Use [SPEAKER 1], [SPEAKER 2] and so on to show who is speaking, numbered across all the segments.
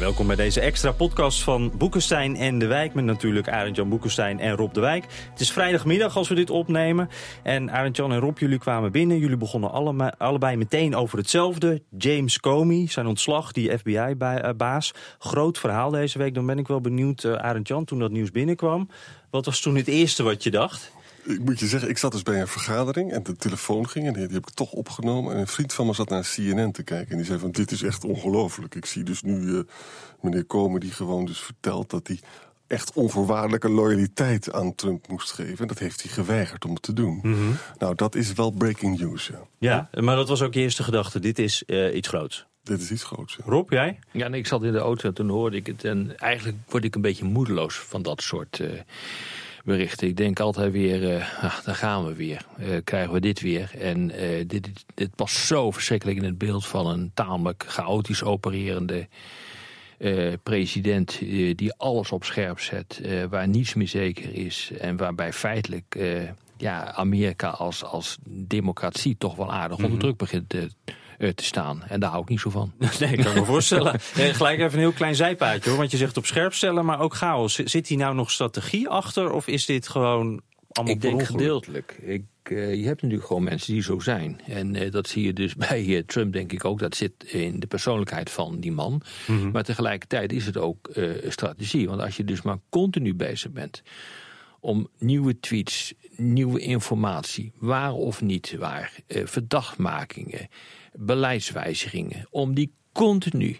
[SPEAKER 1] Welkom bij deze extra podcast van Boekenstein en de Wijk. Met natuurlijk Arend-Jan Boekenstein en Rob de Wijk. Het is vrijdagmiddag als we dit opnemen. En Arend-Jan en Rob, jullie kwamen binnen. Jullie begonnen allebei, allebei meteen over hetzelfde. James Comey, zijn ontslag, die FBI-baas. Groot verhaal deze week. Dan ben ik wel benieuwd, uh, Arend-Jan, toen dat nieuws binnenkwam. Wat was toen het eerste wat je dacht?
[SPEAKER 2] Ik moet je zeggen, ik zat dus bij een vergadering en de telefoon ging en die, die heb ik toch opgenomen. En een vriend van me zat naar CNN te kijken en die zei van dit is echt ongelooflijk. Ik zie dus nu uh, meneer Komen die gewoon dus vertelt dat hij echt onvoorwaardelijke loyaliteit aan Trump moest geven. En dat heeft hij geweigerd om te doen. Mm -hmm. Nou, dat is wel breaking news. Ja.
[SPEAKER 1] ja, maar dat was ook je eerste gedachte. Dit is uh, iets groots.
[SPEAKER 2] Dit is iets groots. Ja.
[SPEAKER 1] Rob, jij?
[SPEAKER 3] Ja, nee, ik zat in de auto en toen hoorde ik het. En eigenlijk word ik een beetje moedeloos van dat soort... Uh, berichten. Ik denk altijd weer, uh, ach, daar gaan we weer. Uh, krijgen we dit weer. En uh, dit, dit past zo verschrikkelijk in het beeld van een tamelijk chaotisch opererende president... die alles op scherp zet, waar niets meer zeker is... en waarbij feitelijk ja, Amerika als, als democratie toch wel aardig mm -hmm. onder druk begint te te staan. En daar hou ik niet zo van.
[SPEAKER 1] Nee, ik kan me voorstellen. Nee, gelijk even een heel klein zijpaadje hoor. Want je zegt op scherp stellen, maar ook chaos. Zit hier nou nog strategie achter? Of is dit gewoon allemaal
[SPEAKER 3] Ik denk gedeeltelijk. Ik, uh, je hebt natuurlijk gewoon mensen die zo zijn. En uh, dat zie je dus bij uh, Trump denk ik ook. Dat zit in de persoonlijkheid van die man. Mm -hmm. Maar tegelijkertijd is het ook strategie. Want als je dus maar continu bezig bent om nieuwe tweets, nieuwe informatie, waar of niet waar, verdachtmakingen, beleidswijzigingen, om die continu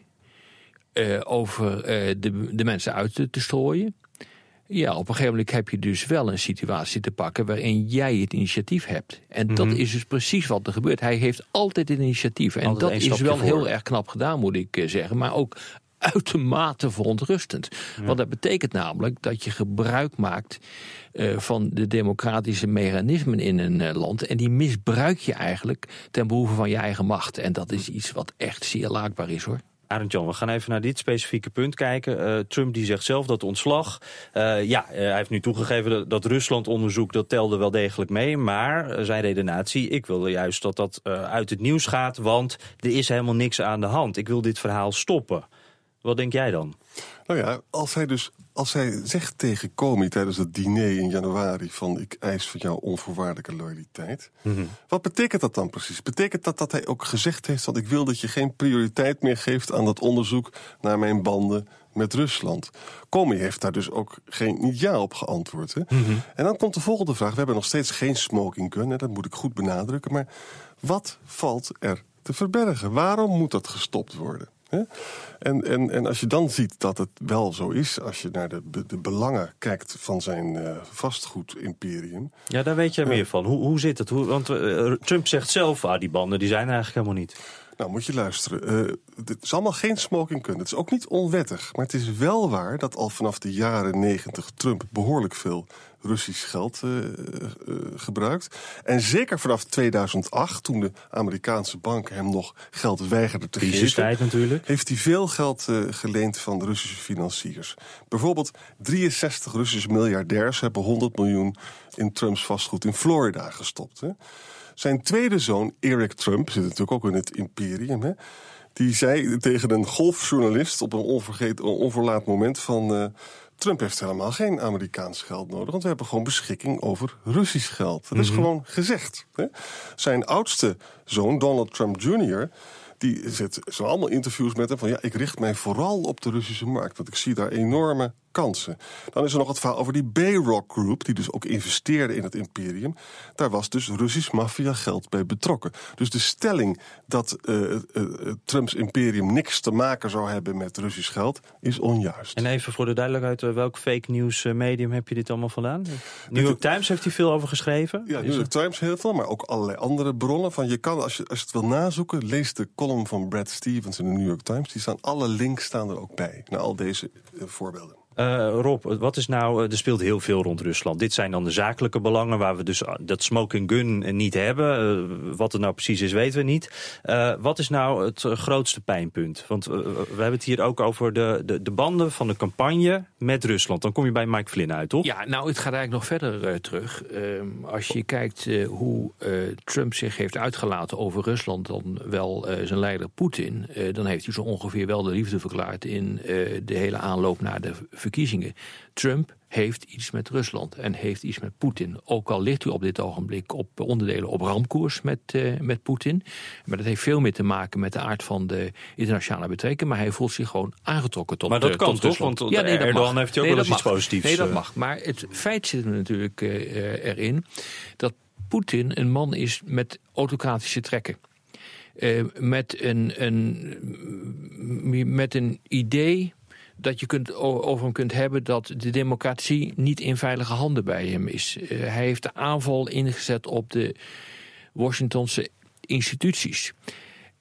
[SPEAKER 3] uh, over uh, de, de mensen uit te, te strooien. Ja, op een gegeven moment heb je dus wel een situatie te pakken waarin jij het initiatief hebt. En mm -hmm. dat is dus precies wat er gebeurt. Hij heeft altijd het initiatief. En altijd dat is wel voor. heel erg knap gedaan, moet ik zeggen. Maar ook uitermate verontrustend. Ja. Want dat betekent namelijk dat je gebruik maakt uh, van de democratische mechanismen in een uh, land. En die misbruik je eigenlijk ten behoeve van je eigen macht. En dat is iets wat echt zeer laakbaar is hoor.
[SPEAKER 1] Arend Jan, we gaan even naar dit specifieke punt kijken. Uh, Trump die zegt zelf dat ontslag. Uh, ja, uh, hij heeft nu toegegeven dat, dat Rusland-onderzoek dat telde wel degelijk mee. Maar zijn redenatie, ik wilde juist dat dat uit het nieuws gaat. Want er is helemaal niks aan de hand. Ik wil dit verhaal stoppen. Wat denk jij dan?
[SPEAKER 2] Nou ja, als hij dus als hij zegt tegen Comey tijdens het diner in januari van ik eis van jou onvoorwaardelijke loyaliteit. Mm -hmm. Wat betekent dat dan precies? Betekent dat dat hij ook gezegd heeft dat ik wil dat je geen prioriteit meer geeft aan dat onderzoek naar mijn banden met Rusland? Comey heeft daar dus ook geen niet ja op geantwoord. Hè? Mm -hmm. En dan komt de volgende vraag. We hebben nog steeds geen smoking gun, hè? dat moet ik goed benadrukken. Maar wat valt er te verbergen? Waarom moet dat gestopt worden? En, en, en als je dan ziet dat het wel zo is, als je naar de, de belangen kijkt van zijn uh, vastgoedimperium.
[SPEAKER 1] Ja, daar weet jij uh, meer van. Hoe, hoe zit het? Hoe, want uh, Trump zegt zelf, ah, die banden die zijn eigenlijk helemaal niet.
[SPEAKER 2] Nou, moet je luisteren. Het is allemaal geen smoking gun. Het is ook niet onwettig. Maar het is wel waar dat al vanaf de jaren negentig Trump behoorlijk veel Russisch geld uh, uh, gebruikt. En zeker vanaf 2008, toen de Amerikaanse banken hem nog geld weigerden te
[SPEAKER 1] geven... natuurlijk.
[SPEAKER 2] heeft hij veel geld uh, geleend van de Russische financiers. Bijvoorbeeld 63 Russische miljardairs hebben 100 miljoen in Trumps vastgoed in Florida gestopt. Hè. Zijn tweede zoon, Eric Trump, zit natuurlijk ook in het imperium... Hè, die zei tegen een golfjournalist op een onvergeten, onverlaat moment van... Trump heeft helemaal geen Amerikaans geld nodig, want we hebben gewoon beschikking over Russisch geld. Dat is mm -hmm. gewoon gezegd. Hè? Zijn oudste zoon, Donald Trump Jr., die zit zo allemaal interviews met hem van ja, ik richt mij vooral op de Russische markt, want ik zie daar enorme kansen. Dan is er nog het verhaal over die Bayrock Group, die dus ook investeerde in het imperium. Daar was dus Russisch maffia geld bij betrokken. Dus de stelling dat uh, uh, Trumps imperium niks te maken zou hebben met Russisch geld is onjuist.
[SPEAKER 1] En even voor de duidelijkheid, welk fake news medium heb je dit allemaal vandaan? New York Times heeft hier veel over geschreven.
[SPEAKER 2] Ja, New York Times heel veel, maar ook allerlei andere bronnen. Van je kan, als je, als je het wil nazoeken, lees de column van Brad Stevens in de New York Times. Die staan, alle links staan er ook bij, naar al deze uh, voorbeelden.
[SPEAKER 1] Uh, Rob, wat is nou, er speelt heel veel rond Rusland. Dit zijn dan de zakelijke belangen waar we dus dat smoking gun niet hebben. Wat het nou precies is, weten we niet. Wat is nou het grootste pijnpunt? Want we hebben het hier ook over de, de, de, banden van de campagne met Rusland. Dan kom je bij Mike Flynn uit, toch?
[SPEAKER 3] Ja, nou, het gaat eigenlijk nog verder terug. Ehm, als je kijkt hoe Trump zich heeft uitgelaten over Rusland, dan wel zijn leider Poetin, dan heeft hij zo ongeveer wel de liefde verklaard in de hele aanloop naar de. Trump heeft iets met Rusland en heeft iets met Poetin. Ook al ligt u op dit ogenblik op onderdelen op ramkoers met, uh, met Poetin. Maar dat heeft veel meer te maken met de aard van de internationale betrekkingen. Maar hij voelt zich gewoon aangetrokken tot
[SPEAKER 1] Maar dat
[SPEAKER 3] uh,
[SPEAKER 1] kan
[SPEAKER 3] tot
[SPEAKER 1] toch? Want ja, nee, Erdogan heeft hij ook
[SPEAKER 3] nee,
[SPEAKER 1] wel eens iets positiefs.
[SPEAKER 3] Nee, dat mag. Maar het feit zit er natuurlijk uh, erin dat Poetin een man is met autocratische trekken. Met, een, een, met een idee dat je kunt, over hem kunt hebben dat de democratie niet in veilige handen bij hem is. Uh, hij heeft de aanval ingezet op de Washingtonse instituties.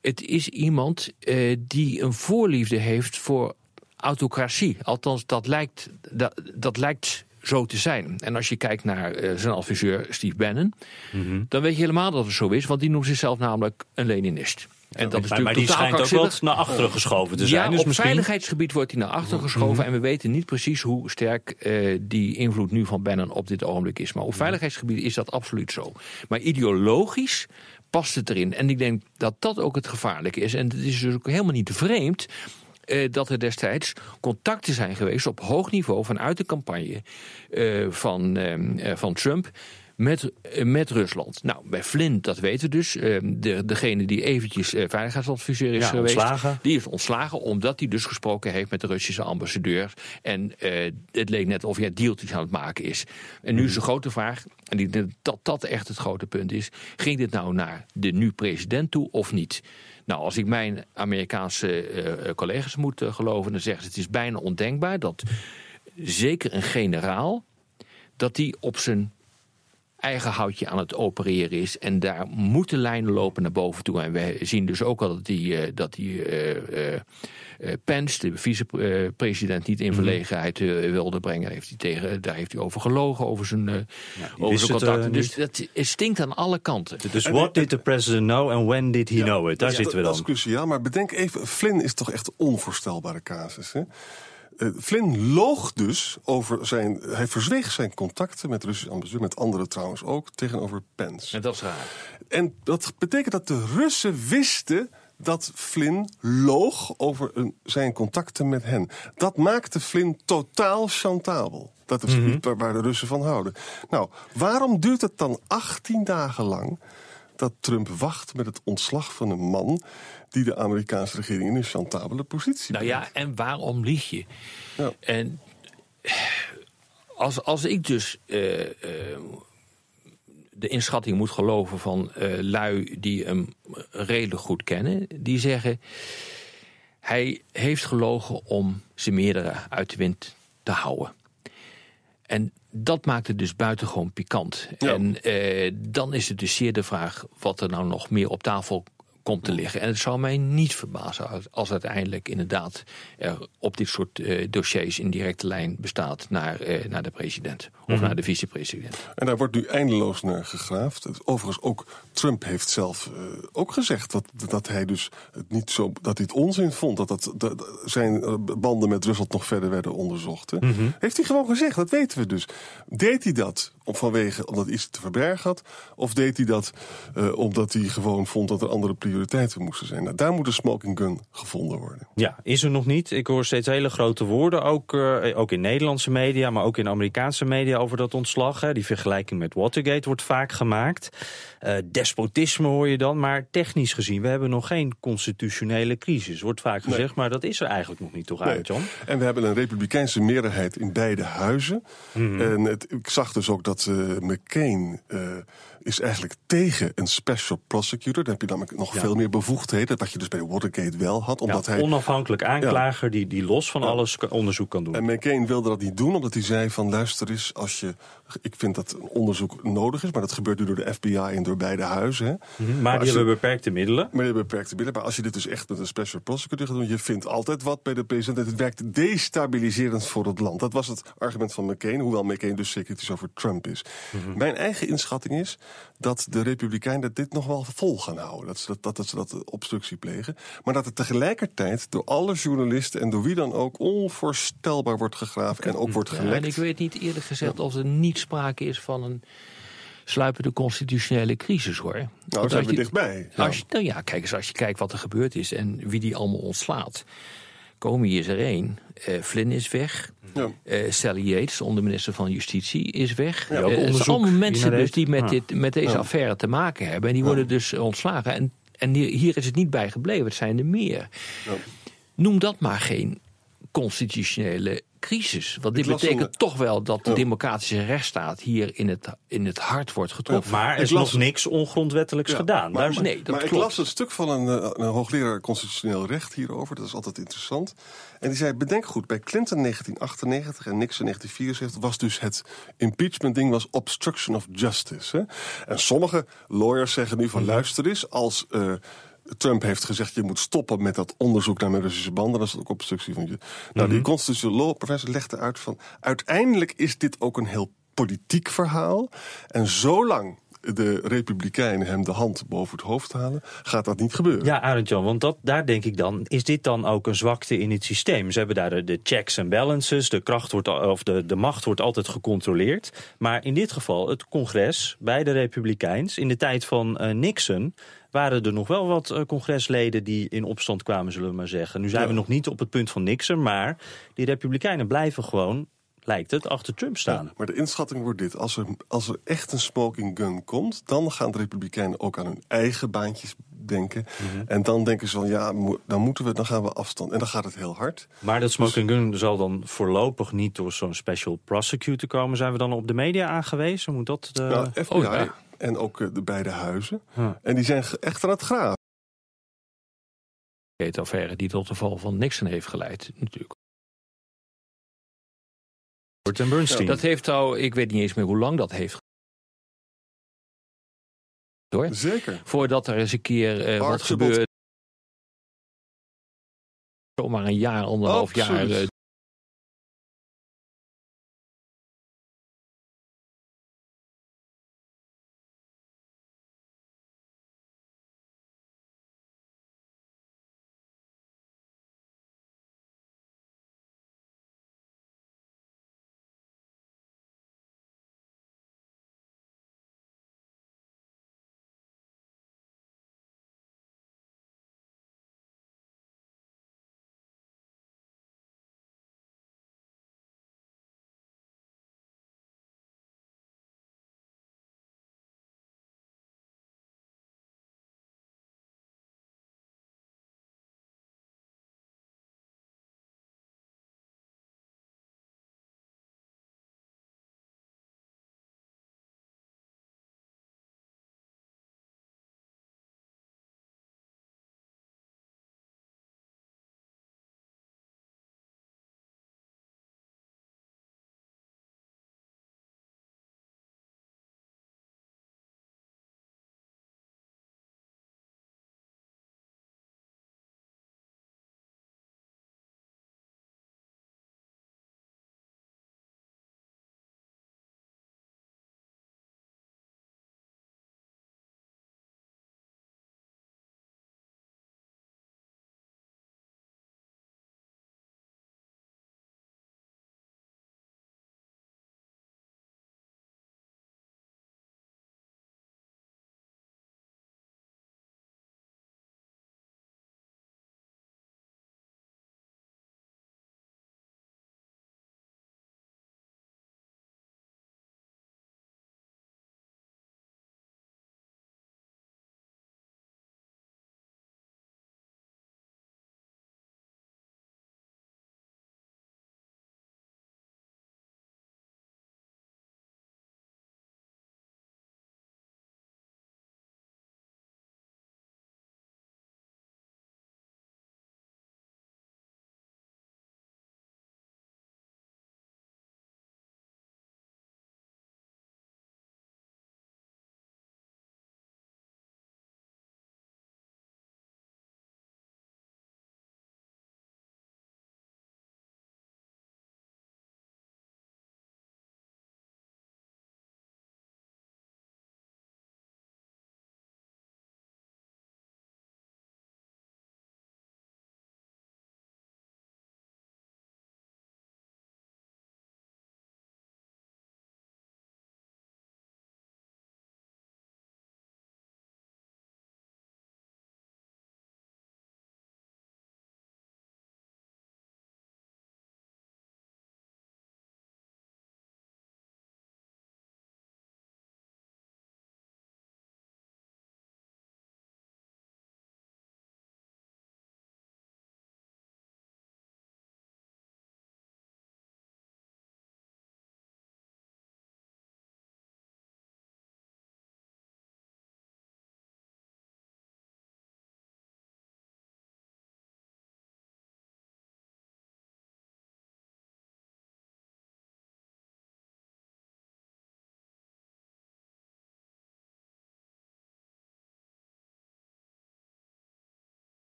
[SPEAKER 3] Het is iemand uh, die een voorliefde heeft voor autocratie. Althans, dat lijkt, dat, dat lijkt zo te zijn. En als je kijkt naar uh, zijn adviseur Steve Bannon, mm -hmm. dan weet je helemaal dat het zo is, want die noemt zichzelf namelijk een Leninist.
[SPEAKER 1] En dat is maar, maar die schijnt ook wel naar achteren geschoven te zijn.
[SPEAKER 3] Ja,
[SPEAKER 1] dus
[SPEAKER 3] op
[SPEAKER 1] misschien...
[SPEAKER 3] veiligheidsgebied wordt hij naar achteren geschoven. Mm -hmm. En we weten niet precies hoe sterk uh, die invloed nu van Bannon op dit ogenblik is. Maar op veiligheidsgebied is dat absoluut zo. Maar ideologisch past het erin. En ik denk dat dat ook het gevaarlijke is. En het is dus ook helemaal niet vreemd uh, dat er destijds contacten zijn geweest op hoog niveau vanuit de campagne uh, van, uh, van Trump met, met Rusland. Nou, bij Flynn, dat weten we dus. De, degene die eventjes veiligheidsadviseur is
[SPEAKER 1] ja,
[SPEAKER 3] geweest...
[SPEAKER 1] Ontslagen.
[SPEAKER 3] die is ontslagen omdat hij dus gesproken heeft met de Russische ambassadeur. En uh, het leek net of hij deeltjes aan het maken is. En nu mm. is de grote vraag, en ik denk dat dat echt het grote punt is... ging dit nou naar de nu president toe of niet? Nou, als ik mijn Amerikaanse uh, collega's moet uh, geloven... dan zeggen ze het is bijna ondenkbaar dat zeker een generaal... dat die op zijn eigen houtje aan het opereren is. En daar moeten lijnen lopen naar boven toe. En we zien dus ook al dat die, uh, dat die uh, uh, Pence, de vicepresident, niet in verlegenheid wilde brengen. Heeft hij tegen, daar heeft hij over gelogen, over zijn, ja, over zijn contacten. dus dat stinkt aan alle kanten.
[SPEAKER 1] Dus what did the president know and when did he ja, know it? Daar
[SPEAKER 2] ja,
[SPEAKER 1] zitten we dan.
[SPEAKER 2] Dat is cruciaal, maar bedenk even, Flynn is toch echt een onvoorstelbare casus. Hè? Uh, Flynn loog dus over zijn. Hij verzweeg zijn contacten met Russische ambassadeur, met anderen trouwens ook, tegenover Pence.
[SPEAKER 3] En dat is raar.
[SPEAKER 2] En dat betekent dat de Russen wisten dat Flynn loog over een, zijn contacten met hen. Dat maakte Flynn totaal chantabel. Dat is mm -hmm. waar de Russen van houden. Nou, waarom duurt het dan 18 dagen lang dat Trump wacht met het ontslag van een man die de Amerikaanse regering in een chantabele positie
[SPEAKER 3] Nou ja, en waarom lieg je? Ja. En als, als ik dus uh, uh, de inschatting moet geloven van uh, lui die hem redelijk goed kennen, die zeggen hij heeft gelogen om zijn meerdere uit de wind te houden. En dat maakt het dus buitengewoon pikant. Ja. En dan is het dus zeer de vraag wat er nou nog meer op tafel komt te liggen. En het zou mij niet verbazen als, uiteindelijk inderdaad er op dit soort uh, dossiers in directe lijn bestaat naar, uh, naar de president of mm -hmm. naar de vicepresident.
[SPEAKER 2] En daar wordt nu eindeloos naar gegraafd. Overigens ook Trump heeft zelf uh, ook gezegd dat, dat hij dus het niet zo dat hij het onzin vond dat, dat, dat zijn banden met Rusland nog verder werden onderzocht. Mm -hmm. Heeft hij gewoon gezegd, dat weten we dus. Deed hij dat om vanwege omdat iets te verbergen had, of deed hij dat omdat hij gewoon vond dat er andere prioriteiten moesten zijn. Nou, daar moet een smoking gun gevonden worden.
[SPEAKER 1] Ja, is er nog niet. Ik hoor steeds hele grote woorden, ook, uh, ook in Nederlandse media, maar ook in Amerikaanse media over dat ontslag. Hè. Die vergelijking met Watergate wordt vaak gemaakt. Uh, despotisme hoor je dan, maar technisch gezien, we hebben nog geen constitutionele crisis. Wordt vaak gezegd, nee. maar dat is er eigenlijk nog niet, toch, nee. John?
[SPEAKER 2] En we hebben een republikeinse meerderheid in beide huizen.
[SPEAKER 1] Mhm.
[SPEAKER 2] En het, ik zag dus ook dat dat uh, McCain uh, is eigenlijk tegen een special prosecutor. Dan heb je namelijk nog veel meer bevoegdheden. Wat je dus bij Watergate wel had. Omdat
[SPEAKER 1] ja,
[SPEAKER 2] hij,
[SPEAKER 1] onafhankelijk aanklager die, die los van alles onderzoek kan doen.
[SPEAKER 2] En McCain wilde dat niet doen, omdat hij zei van luister eens, als je. Ik vind dat een onderzoek nodig is, maar dat gebeurt nu door de FBI en door beide huizen. Hè.
[SPEAKER 1] Mm -hmm, maar, maar die hebben beperkte middelen.
[SPEAKER 2] Maar die hebben beperkte middelen. Maar als je dit dus echt met een special prosecutor gaat doen, je vindt altijd wat bij de president. Het werkt destabiliserend voor het land. Dat was het argument van McCain, hoewel McCain dus zeker kritisch over Trump is. Mm -hmm. Mijn eigen inschatting is dat de Republikeinen dit nog wel vol gaan houden. Dat ze dat, dat, dat, ze dat obstructie plegen. Maar dat het tegelijkertijd door alle journalisten en door wie dan ook onvoorstelbaar wordt gegraven en ook wordt gelekt.
[SPEAKER 3] En ik weet niet eerlijk gezegd of er niet sprake is van een sluipende constitutionele crisis hoor.
[SPEAKER 2] Nou, zijn we je, dichtbij.
[SPEAKER 3] Als je, nou ja, kijk eens, als je kijkt wat er gebeurd is en wie die allemaal ontslaat. Comey is er één. Uh, Flynn is weg. Ja. Uh, Sally Yates, onderminister van Justitie, is weg.
[SPEAKER 1] Ja,
[SPEAKER 3] uh, het zijn allemaal mensen dus die met,
[SPEAKER 1] Ja.
[SPEAKER 3] dit, met deze
[SPEAKER 2] Ja.
[SPEAKER 3] affaire te maken hebben. En die worden dus ontslagen. En, en hier, hier is het niet bij gebleven. Het zijn er meer.
[SPEAKER 2] Ja.
[SPEAKER 3] Noem dat maar geen constitutionele crisis. Want dit betekent
[SPEAKER 2] een-
[SPEAKER 3] toch wel dat de democratische rechtsstaat hier in het, in het hart wordt getroffen.
[SPEAKER 1] Maar er is
[SPEAKER 2] las-
[SPEAKER 1] nog niks ongrondwettelijks
[SPEAKER 2] Ja,
[SPEAKER 1] gedaan.
[SPEAKER 2] maar-
[SPEAKER 1] Daar is-
[SPEAKER 3] nee, dat
[SPEAKER 2] maar ik las een stuk van een, eh, een hoogleraar constitutioneel recht hierover. Dat is altijd interessant. En die zei: Bedenk goed, bij Clinton 1998 en Nixon 1974 was dus het impeachment-ding was obstruction of justice. Hè? En sommige lawyers zeggen nu van:
[SPEAKER 1] Mhm.
[SPEAKER 2] luister eens, als. eh, Trump heeft gezegd: je moet stoppen met dat onderzoek naar mijn Russische banden. Dan is dat ook obstructie van je. Nou,
[SPEAKER 1] Mhm.
[SPEAKER 2] die constitutional law professor legde uit van. Uiteindelijk is dit ook een heel politiek verhaal. En zolang de Republikeinen hem de hand boven het hoofd halen, gaat dat niet gebeuren.
[SPEAKER 1] Ja, Arend Jan, want dat, daar denk ik dan, is dit dan ook een zwakte in het systeem? Ze hebben daar de, de checks en balances, de, kracht wordt, of de, de macht wordt altijd gecontroleerd. Maar in dit geval, het congres bij de Republikeins, in de tijd van eh, Nixon, waren er nog wel wat eh, congresleden die in opstand kwamen, zullen we maar zeggen. Nu zijn
[SPEAKER 2] Ja.
[SPEAKER 1] we nog niet op het punt van Nixon, maar die Republikeinen blijven gewoon, lijkt het, achter Trump staan.
[SPEAKER 2] Ja, maar de inschatting wordt dit. Als er, als er echt een smoking gun komt, dan gaan de Republikeinen ook aan hun eigen baantjes denken.
[SPEAKER 1] Mhm.
[SPEAKER 2] En dan denken ze van ja, mo- dan moeten we, dan gaan we afstand. En dan gaat het heel hard.
[SPEAKER 1] Maar dat smoking gun zal dan voorlopig niet door zo'n special prosecutor komen. Zijn we dan op de media aangewezen? Moet dat de...
[SPEAKER 2] nou, FBI
[SPEAKER 3] oh ja.
[SPEAKER 2] en ook eh, de beide huizen. En die zijn echt aan het graven.
[SPEAKER 3] Affaire die tot de val van Nixon heeft geleid. Natuurlijk.
[SPEAKER 1] En Bernstein.
[SPEAKER 3] Dat heeft al, ik weet niet eens meer hoe lang dat heeft. Hoor.
[SPEAKER 2] Zeker.
[SPEAKER 3] Voordat er eens een keer eh, wat gebeurt. Zomaar een jaar, anderhalf jaar.